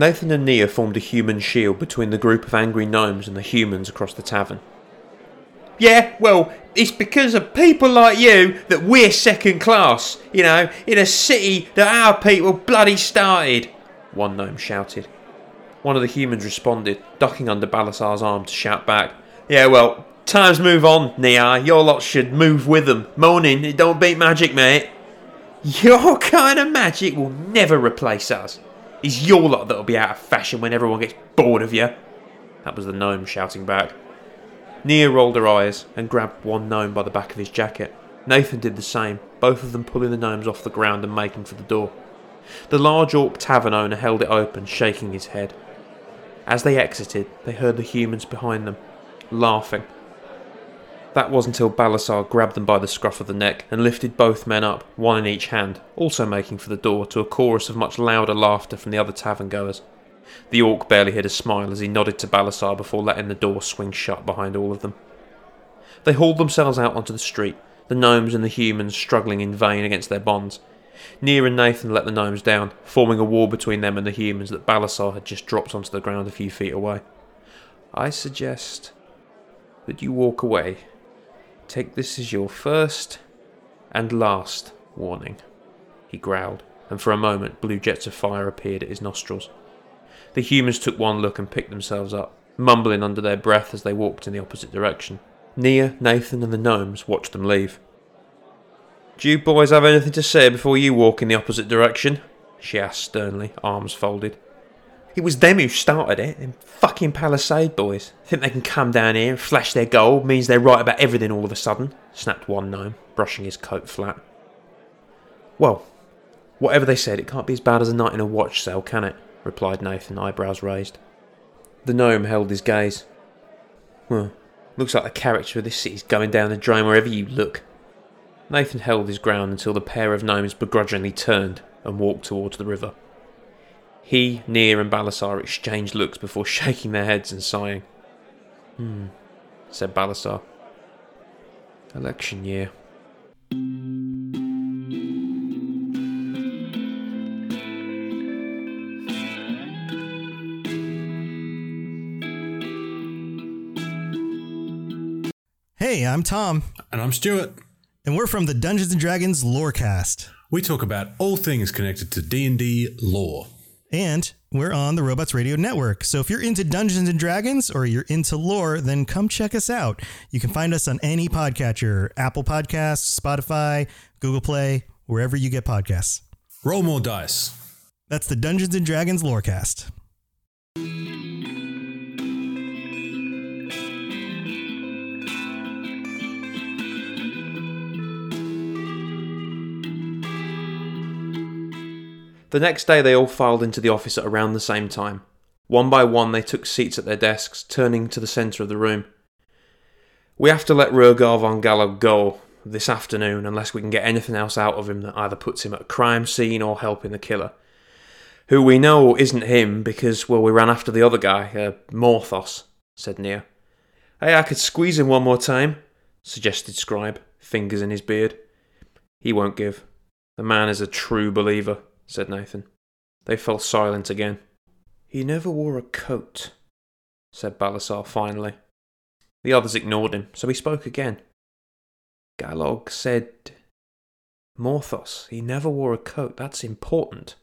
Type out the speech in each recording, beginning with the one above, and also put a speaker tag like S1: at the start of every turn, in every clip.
S1: Nathan and Nia formed a human shield between the group of angry gnomes and the humans across the tavern.
S2: Yeah, well, it's because of people like you that we're second class, you know, in a city that our people bloody started.
S1: One gnome shouted. One of the humans responded, ducking under Balasar's arm to shout back,
S2: Yeah, well, times move on, Nia. Your lot should move with them. Moaning, it don't beat magic, mate. Your kind of magic will never replace us. It's your lot that'll be out of fashion when everyone gets bored of you.
S1: That was the gnome shouting back. Nia rolled her eyes and grabbed one gnome by the back of his jacket. Nathan did the same, both of them pulling the gnomes off the ground and making for the door. The large orc tavern owner held it open, shaking his head. As they exited, they heard the humans behind them, laughing. That was until Balasar grabbed them by the scruff of the neck and lifted both men up, one in each hand, also making for the door to a chorus of much louder laughter from the other tavern goers. The orc barely hid a smile as he nodded to Balasar before letting the door swing shut behind all of them. They hauled themselves out onto the street, the gnomes and the humans struggling in vain against their bonds. Nia and Nathan let the gnomes down, forming a wall between them and the humans that Balasar had just dropped onto the ground a few feet away. I suggest that you walk away. Take this as your first and last warning, he growled, and for a moment blue jets of fire appeared at his nostrils. The humans took one look and picked themselves up, mumbling under their breath as they walked in the opposite direction. Nia, Nathan, and the gnomes watched them leave. Do you boys have anything to say before you walk in the opposite direction? she asked sternly, arms folded.
S2: It was them who started it, them fucking Palisade boys. Think they can come down here and flash their gold means they're right about everything all of a sudden, snapped one gnome, brushing his coat flat.
S1: Well, whatever they said, it can't be as bad as a night in a watch cell, can it? replied Nathan, eyebrows raised. The gnome held his gaze. Well, looks like the character of this city's going down the drain wherever you look. Nathan held his ground until the pair of gnomes begrudgingly turned and walked towards the river. He, Nia, and Balasar exchanged looks before shaking their heads and sighing. Hmm, said Balasar. Election year.
S3: Hey, I'm Tom,
S4: And I'm Stuart.
S3: and we're from the Dungeons and Dragons Lorecast.
S4: We talk about all things connected to D&D lore.
S3: And we're on the Robots Radio Network. So if you're into Dungeons and Dragons or you're into lore, then come check us out. You can find us on any podcatcher Apple Podcasts, Spotify, Google Play, wherever you get podcasts.
S4: Roll more dice.
S3: That's the Dungeons and Dragons Lorecast.
S1: The next day, they all filed into the office at around the same time. One by one, they took seats at their desks, turning to the centre of the room. We have to let Rogar von Gallo go this afternoon unless we can get anything else out of him that either puts him at a crime scene or helping the killer. Who we know isn't him because, well, we ran after the other guy, uh, Morthos, said Nia. Hey, I could squeeze him one more time, suggested Scribe, fingers in his beard. He won't give. The man is a true believer, said Nathan. They fell silent again. He never wore a coat, said Balasar finally. The others ignored him, so he spoke again. Galog said, Morthos, he never wore a coat. That's important.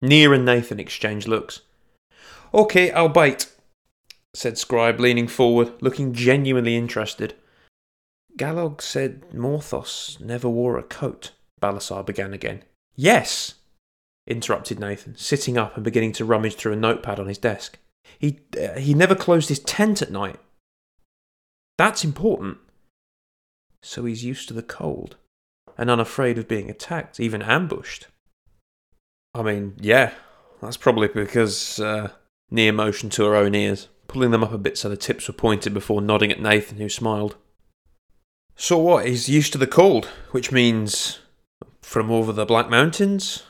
S1: Nia and Nathan exchanged looks. Okay, I'll bite, said Scribe, leaning forward, looking genuinely interested. Galog said Morthos never wore a coat, Balasar began again. Yes, interrupted Nathan, sitting up and beginning to rummage through a notepad on his desk. He, uh, he never closed his tent at night. That's important. So he's used to the cold and unafraid of being attacked, even ambushed. I mean, yeah, that's probably because uh, Nia motioned to her own ears, pulling them up a bit so the tips were pointed before nodding at Nathan, who smiled. So what? He's used to the cold, which means from over the Black Mountains?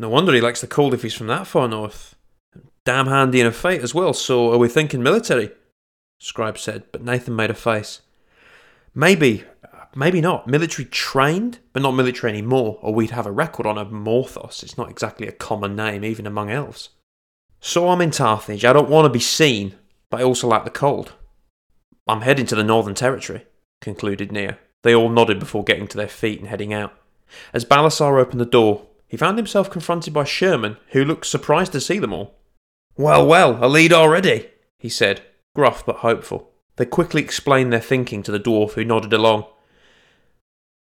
S1: No wonder he likes the cold if he's from that far north. Damn handy in a fight as well, so are we thinking military? Scribe said, but Nathan made a face. Maybe, maybe not. Military trained, but not military anymore, or we'd have a record on a Morthos. It's not exactly a common name, even among elves. So I'm in Tarthage. I don't want to be seen, but I also like the cold. I'm heading to the Northern Territory, concluded Nia. They all nodded before getting to their feet and heading out. As Balasar opened the door, he found himself confronted by Sherman, who looked surprised to see them all. Well, well, a lead already, he said, gruff but hopeful. They quickly explained their thinking to the dwarf, who nodded along.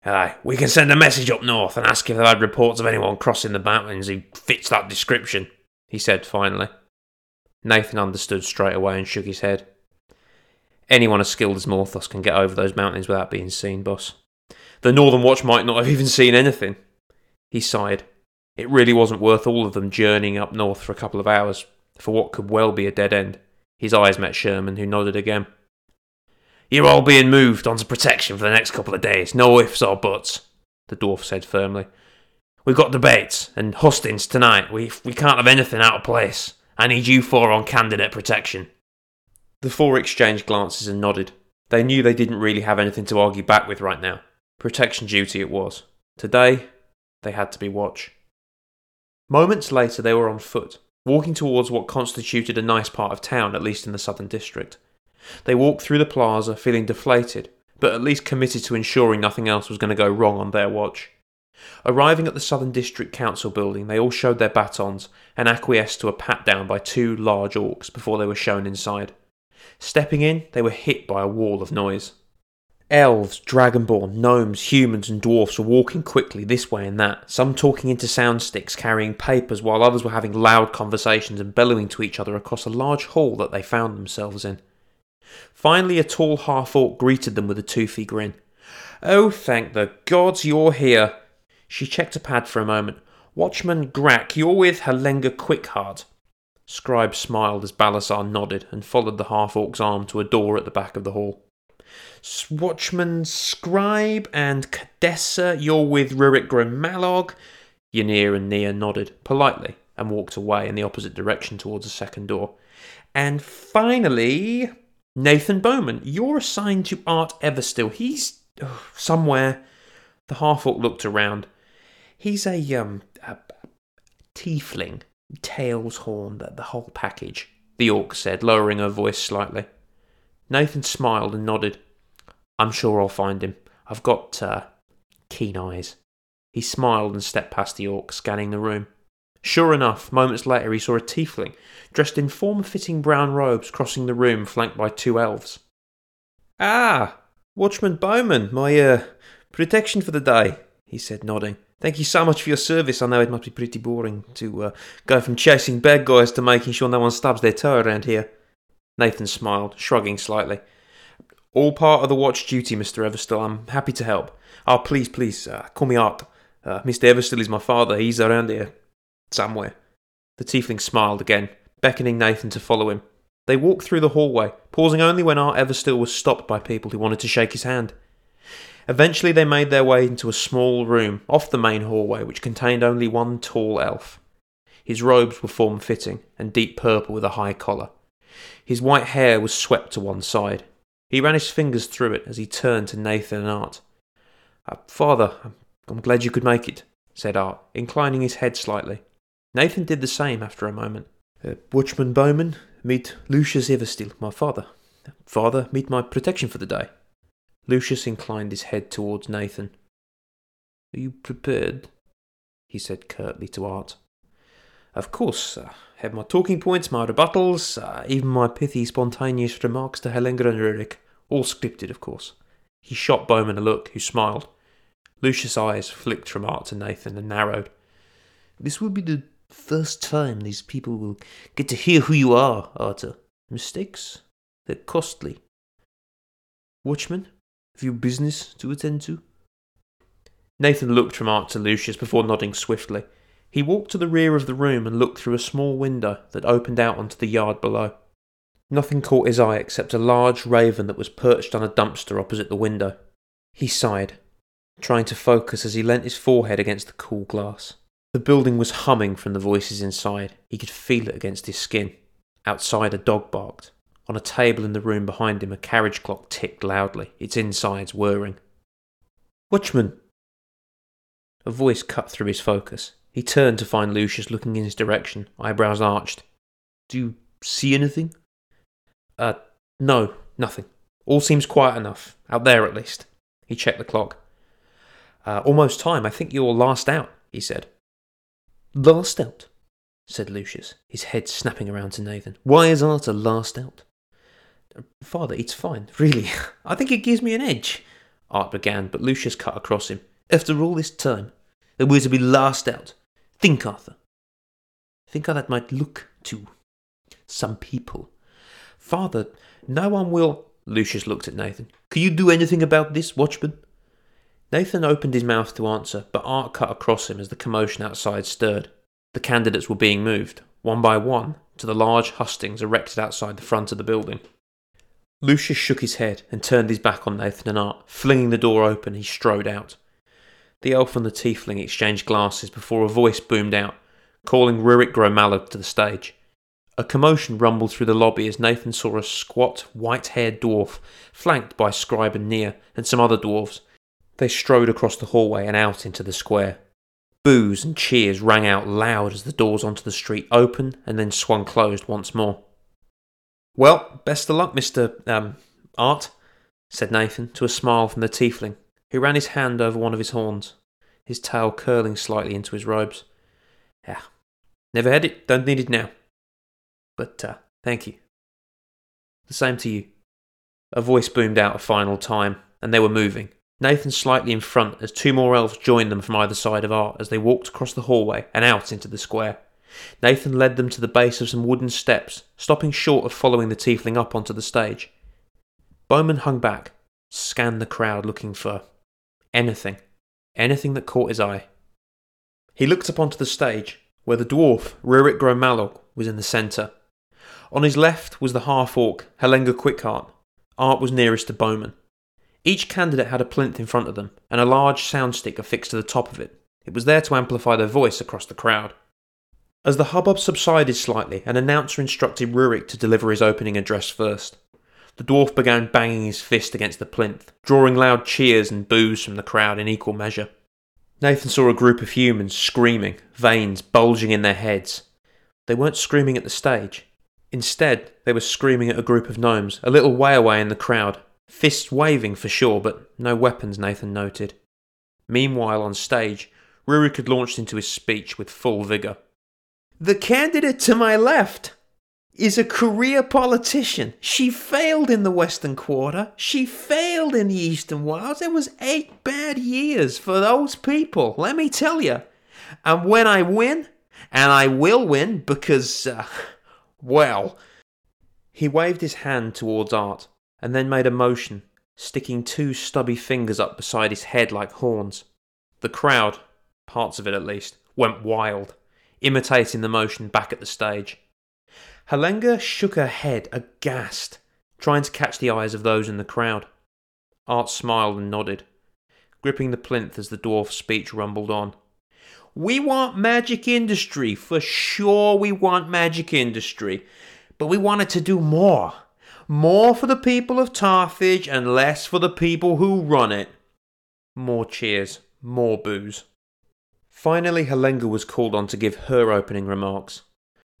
S1: Aye, we can send a message up north and ask if they've had reports of anyone crossing the mountains who fits that description, he said finally. Nathan understood straight away and shook his head. Anyone as skilled as Morthos can get over those mountains without being seen, boss. The Northern Watch might not have even seen anything. He sighed. It really wasn't worth all of them journeying up north for a couple of hours for what could well be a dead end. His eyes met Sherman, who nodded again. You're all being moved onto protection for the next couple of days. No ifs or buts, the dwarf said firmly. We've got debates and hustings tonight. We, we can't have anything out of place. I need you four on candidate protection. The four exchanged glances and nodded. They knew they didn't really have anything to argue back with right now. Protection duty it was. Today, they had to be watch. Moments later, they were on foot, walking towards what constituted a nice part of town, at least in the southern district. They walked through the plaza feeling deflated, but at least committed to ensuring nothing else was going to go wrong on their watch. Arriving at the Southern District Council building, they all showed their batons and acquiesced to a pat down by two large orcs before they were shown inside. Stepping in, they were hit by a wall of noise. Elves, dragonborn, gnomes, humans, and dwarfs were walking quickly this way and that, some talking into sound sticks carrying papers, while others were having loud conversations and bellowing to each other across a large hall that they found themselves in. Finally, a tall half orc greeted them with a toothy grin. Oh, thank the gods you're here! She checked a pad for a moment. Watchman Grack, you're with Halenga Quickheart. Scribe smiled as Balasar nodded and followed the half orc's arm to a door at the back of the hall. Watchman Scribe and Cadessa, you're with Rurik Gromalog. Ynir and Nia nodded politely and walked away in the opposite direction towards a second door. And finally, Nathan Bowman, you're assigned to Art Everstill. He's oh, somewhere. The half orc looked around. He's a um a tiefling, tails, horn, the, the whole package. The orc said, lowering her voice slightly. Nathan smiled and nodded. I'm sure I'll find him. I've got uh, keen eyes. He smiled and stepped past the orc, scanning the room. Sure enough, moments later he saw a tiefling, dressed in form fitting brown robes, crossing the room, flanked by two elves. Ah, Watchman Bowman, my uh, protection for the day, he said, nodding. Thank you so much for your service. I know it must be pretty boring to uh, go from chasing bad guys to making sure no one stubs their toe around here. Nathan smiled, shrugging slightly. All part of the watch duty, Mr. Everstill. I'm happy to help. Oh, please, please, uh, call me Art. Uh, Mr. Everstill is my father. He's around here somewhere. The tiefling smiled again, beckoning Nathan to follow him. They walked through the hallway, pausing only when Art Everstill was stopped by people who wanted to shake his hand. Eventually, they made their way into a small room off the main hallway, which contained only one tall elf. His robes were form fitting and deep purple with a high collar. His white hair was swept to one side. He ran his fingers through it as he turned to Nathan and Art. Uh, Father, I'm glad you could make it, said Art, inclining his head slightly. Nathan did the same after a moment. Uh, Watchman Bowman, meet Lucius Everstill, my father. Father, meet my protection for the day. Lucius inclined his head towards Nathan. Are you prepared? he said curtly to Art. Of course, uh, have my talking points, my rebuttals, uh, even my pithy, spontaneous remarks to Halenga and Rurik, all scripted, of course. He shot Bowman a look, who smiled. Lucius' eyes flicked from Art to Nathan and narrowed. This will be the first time these people will get to hear who you are, Arthur. Mistakes? They're costly. Watchman, have you business to attend to? Nathan looked from Art to Lucius before nodding swiftly. He walked to the rear of the room and looked through a small window that opened out onto the yard below. Nothing caught his eye except a large raven that was perched on a dumpster opposite the window. He sighed, trying to focus as he leant his forehead against the cool glass. The building was humming from the voices inside. He could feel it against his skin. Outside, a dog barked. On a table in the room behind him, a carriage clock ticked loudly, its insides whirring. Watchman! A voice cut through his focus. He turned to find Lucius looking in his direction, eyebrows arched. Do you see anything? Uh, no, nothing. All seems quiet enough, out there at least. He checked the clock. Uh, almost time. I think you're last out, he said. Last out? said Lucius, his head snapping around to Nathan. Why is Arthur last out? Father, it's fine, really. I think it gives me an edge. Art began, but Lucius cut across him. After all this time, that we're to be last out. Think, Arthur. Think how that might look to some people. Father, no one will. Lucius looked at Nathan. Can you do anything about this, Watchman? Nathan opened his mouth to answer, but Art cut across him as the commotion outside stirred. The candidates were being moved, one by one, to the large hustings erected outside the front of the building. Lucius shook his head and turned his back on Nathan and Art. Flinging the door open, he strode out. The elf and the tiefling exchanged glances before a voice boomed out, calling Rurik Gromalog to the stage. A commotion rumbled through the lobby as Nathan saw a squat, white haired dwarf, flanked by Scribe and Nia and some other dwarves. They strode across the hallway and out into the square. Boos and cheers rang out loud as the doors onto the street opened and then swung closed once more. Well, best of luck, Mr. Um, Art, said Nathan to a smile from the tiefling, who ran his hand over one of his horns, his tail curling slightly into his robes. Yeah, never had it, don't need it now. But, uh, thank you. The same to you. A voice boomed out a final time, and they were moving. Nathan slightly in front as two more elves joined them from either side of Art as they walked across the hallway and out into the square. Nathan led them to the base of some wooden steps, stopping short of following the tiefling up onto the stage. Bowman hung back, scanned the crowd looking for anything, anything that caught his eye. He looked up onto the stage, where the dwarf, Rurik Gromalog, was in the centre. On his left was the half orc, Helenga Quickheart. Art was nearest to Bowman. Each candidate had a plinth in front of them, and a large sound stick affixed to the top of it. It was there to amplify their voice across the crowd. As the hubbub subsided slightly, an announcer instructed Rurik to deliver his opening address first. The dwarf began banging his fist against the plinth, drawing loud cheers and boos from the crowd in equal measure. Nathan saw a group of humans screaming, veins bulging in their heads. They weren't screaming at the stage. Instead, they were screaming at a group of gnomes, a little way away in the crowd, fists waving for sure, but no weapons, Nathan noted. Meanwhile, on stage, Rurik had launched into his speech with full vigour. The candidate to my left is a career politician. She failed in the Western Quarter. She failed in the Eastern Wilds. It was eight bad years for those people, let me tell you. And when I win, and I will win because, uh, well. He waved his hand towards Art and then made a motion, sticking two stubby fingers up beside his head like horns. The crowd, parts of it at least, went wild imitating the motion back at the stage. Helenga shook her head, aghast, trying to catch the eyes of those in the crowd. Art smiled and nodded, gripping the plinth as the dwarf's speech rumbled on. We want magic industry, for sure we want magic industry, but we wanted to do more. More for the people of Tarthage and less for the people who run it. More cheers, more boos. Finally, Helenga was called on to give her opening remarks.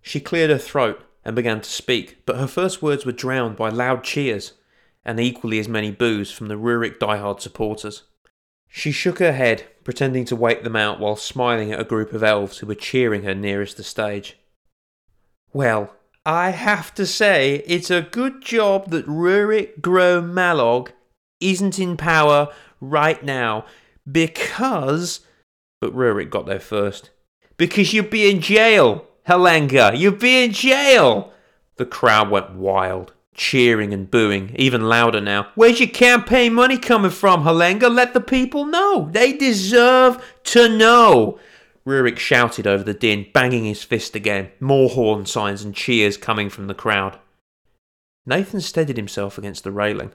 S1: She cleared her throat and began to speak, but her first words were drowned by loud cheers and equally as many boos from the Rurik diehard supporters. She shook her head, pretending to wait them out while smiling at a group of elves who were cheering her nearest the stage. Well, I have to say, it's a good job that Rurik Gromalog isn't in power right now, because but Rurik got there first. Because you'd be in jail, Helenga! You'd be in jail! The crowd went wild, cheering and booing, even louder now. Where's your campaign money coming from, Helenga? Let the people know. They deserve to know. Rurik shouted over the din, banging his fist again, more horn signs and cheers coming from the crowd. Nathan steadied himself against the railing.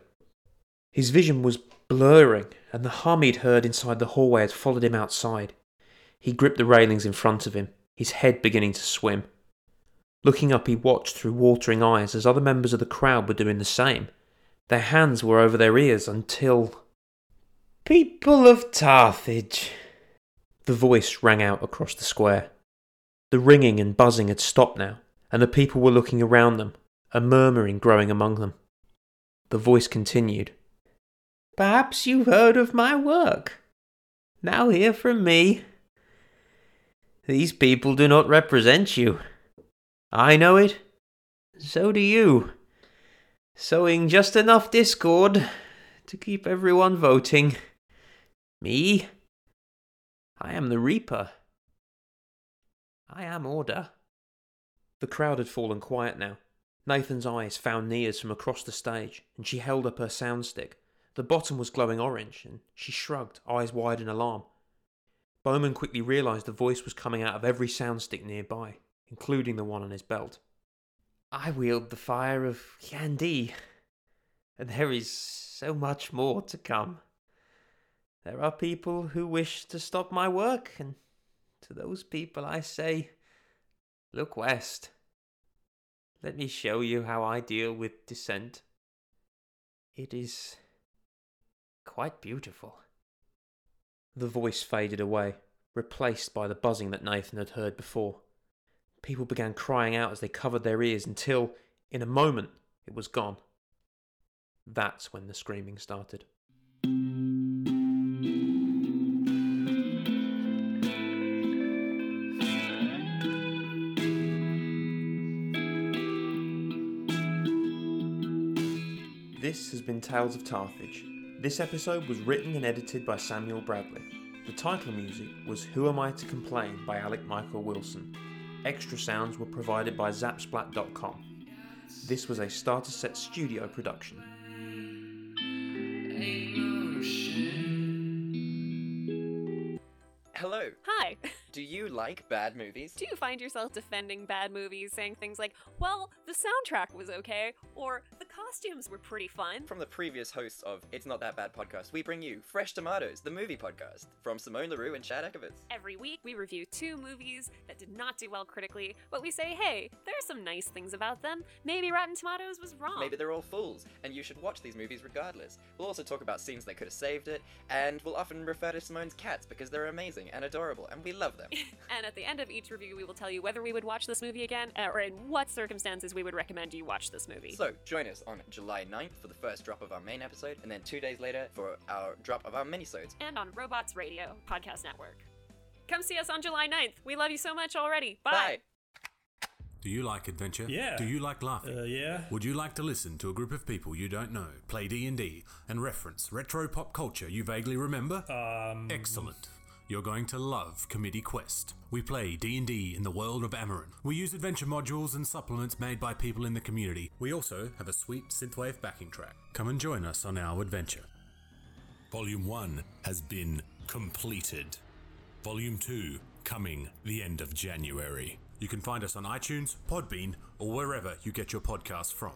S1: His vision was blurring, and the hum he'd heard inside the hallway had followed him outside. He gripped the railings in front of him, his head beginning to swim. Looking up, he watched through watering eyes as other members of the crowd were doing the same. Their hands were over their ears until. People of Tarthage! The voice rang out across the square. The ringing and buzzing had stopped now, and the people were looking around them, a murmuring growing among them. The voice continued. Perhaps you've heard of my work. Now hear from me. These people do not represent you. I know it. So do you. Sowing just enough discord to keep everyone voting. Me? I am the Reaper. I am order. The crowd had fallen quiet now. Nathan's eyes found Nia's from across the stage, and she held up her sound stick. The bottom was glowing orange, and she shrugged, eyes wide in alarm. Bowman quickly realised the voice was coming out of every sound stick nearby, including the one on his belt. I wield the fire of Yandi, and there is so much more to come. There are people who wish to stop my work, and to those people I say, look west. Let me show you how I deal with dissent. It is quite beautiful. The voice faded away, replaced by the buzzing that Nathan had heard before. People began crying out as they covered their ears until, in a moment, it was gone. That's when the screaming started. This has been Tales of Tarthage. This episode was written and edited by Samuel Bradley. The title music was Who Am I to Complain by Alec Michael Wilson. Extra sounds were provided by Zapsplat.com. This was a Starter Set studio production.
S5: Hello.
S6: Hi.
S5: Do you like bad movies?
S6: Do you find yourself defending bad movies, saying things like, well, the soundtrack was okay, or the costumes were pretty fun?
S5: From the previous hosts of It's Not That Bad podcast, we bring you Fresh Tomatoes, the movie podcast, from Simone LaRue and Chad Ekovitz.
S6: Every week, we review two movies that did not do well critically, but we say, hey, there are some nice things about them. Maybe Rotten Tomatoes was wrong.
S5: Maybe they're all fools, and you should watch these movies regardless. We'll also talk about scenes that could have saved it, and we'll often refer to Simone's cats because they're amazing and adorable, and we love them.
S6: and at the end of each review, we will tell you whether we would watch this movie again, uh, or in what circumstances we would recommend you watch this movie.
S5: So, join us on July 9th for the first drop of our main episode, and then two days later for our drop of our minisodes.
S6: and on Robots Radio Podcast Network. Come see us on July 9th. We love you so much already. Bye.
S5: Bye.
S4: Do you like adventure?
S7: Yeah.
S4: Do you like laughing?
S7: Uh, yeah.
S4: Would you like to listen to a group of people you don't know play D&D and reference retro pop culture you vaguely remember?
S7: Um.
S4: Excellent. You're going to love Committee Quest. We play D&D in the world of Amarin. We use adventure modules and supplements made by people in the community. We also have a sweet synthwave backing track. Come and join us on our adventure. Volume 1 has been completed. Volume 2 coming the end of January. You can find us on iTunes, Podbean, or wherever you get your podcasts from.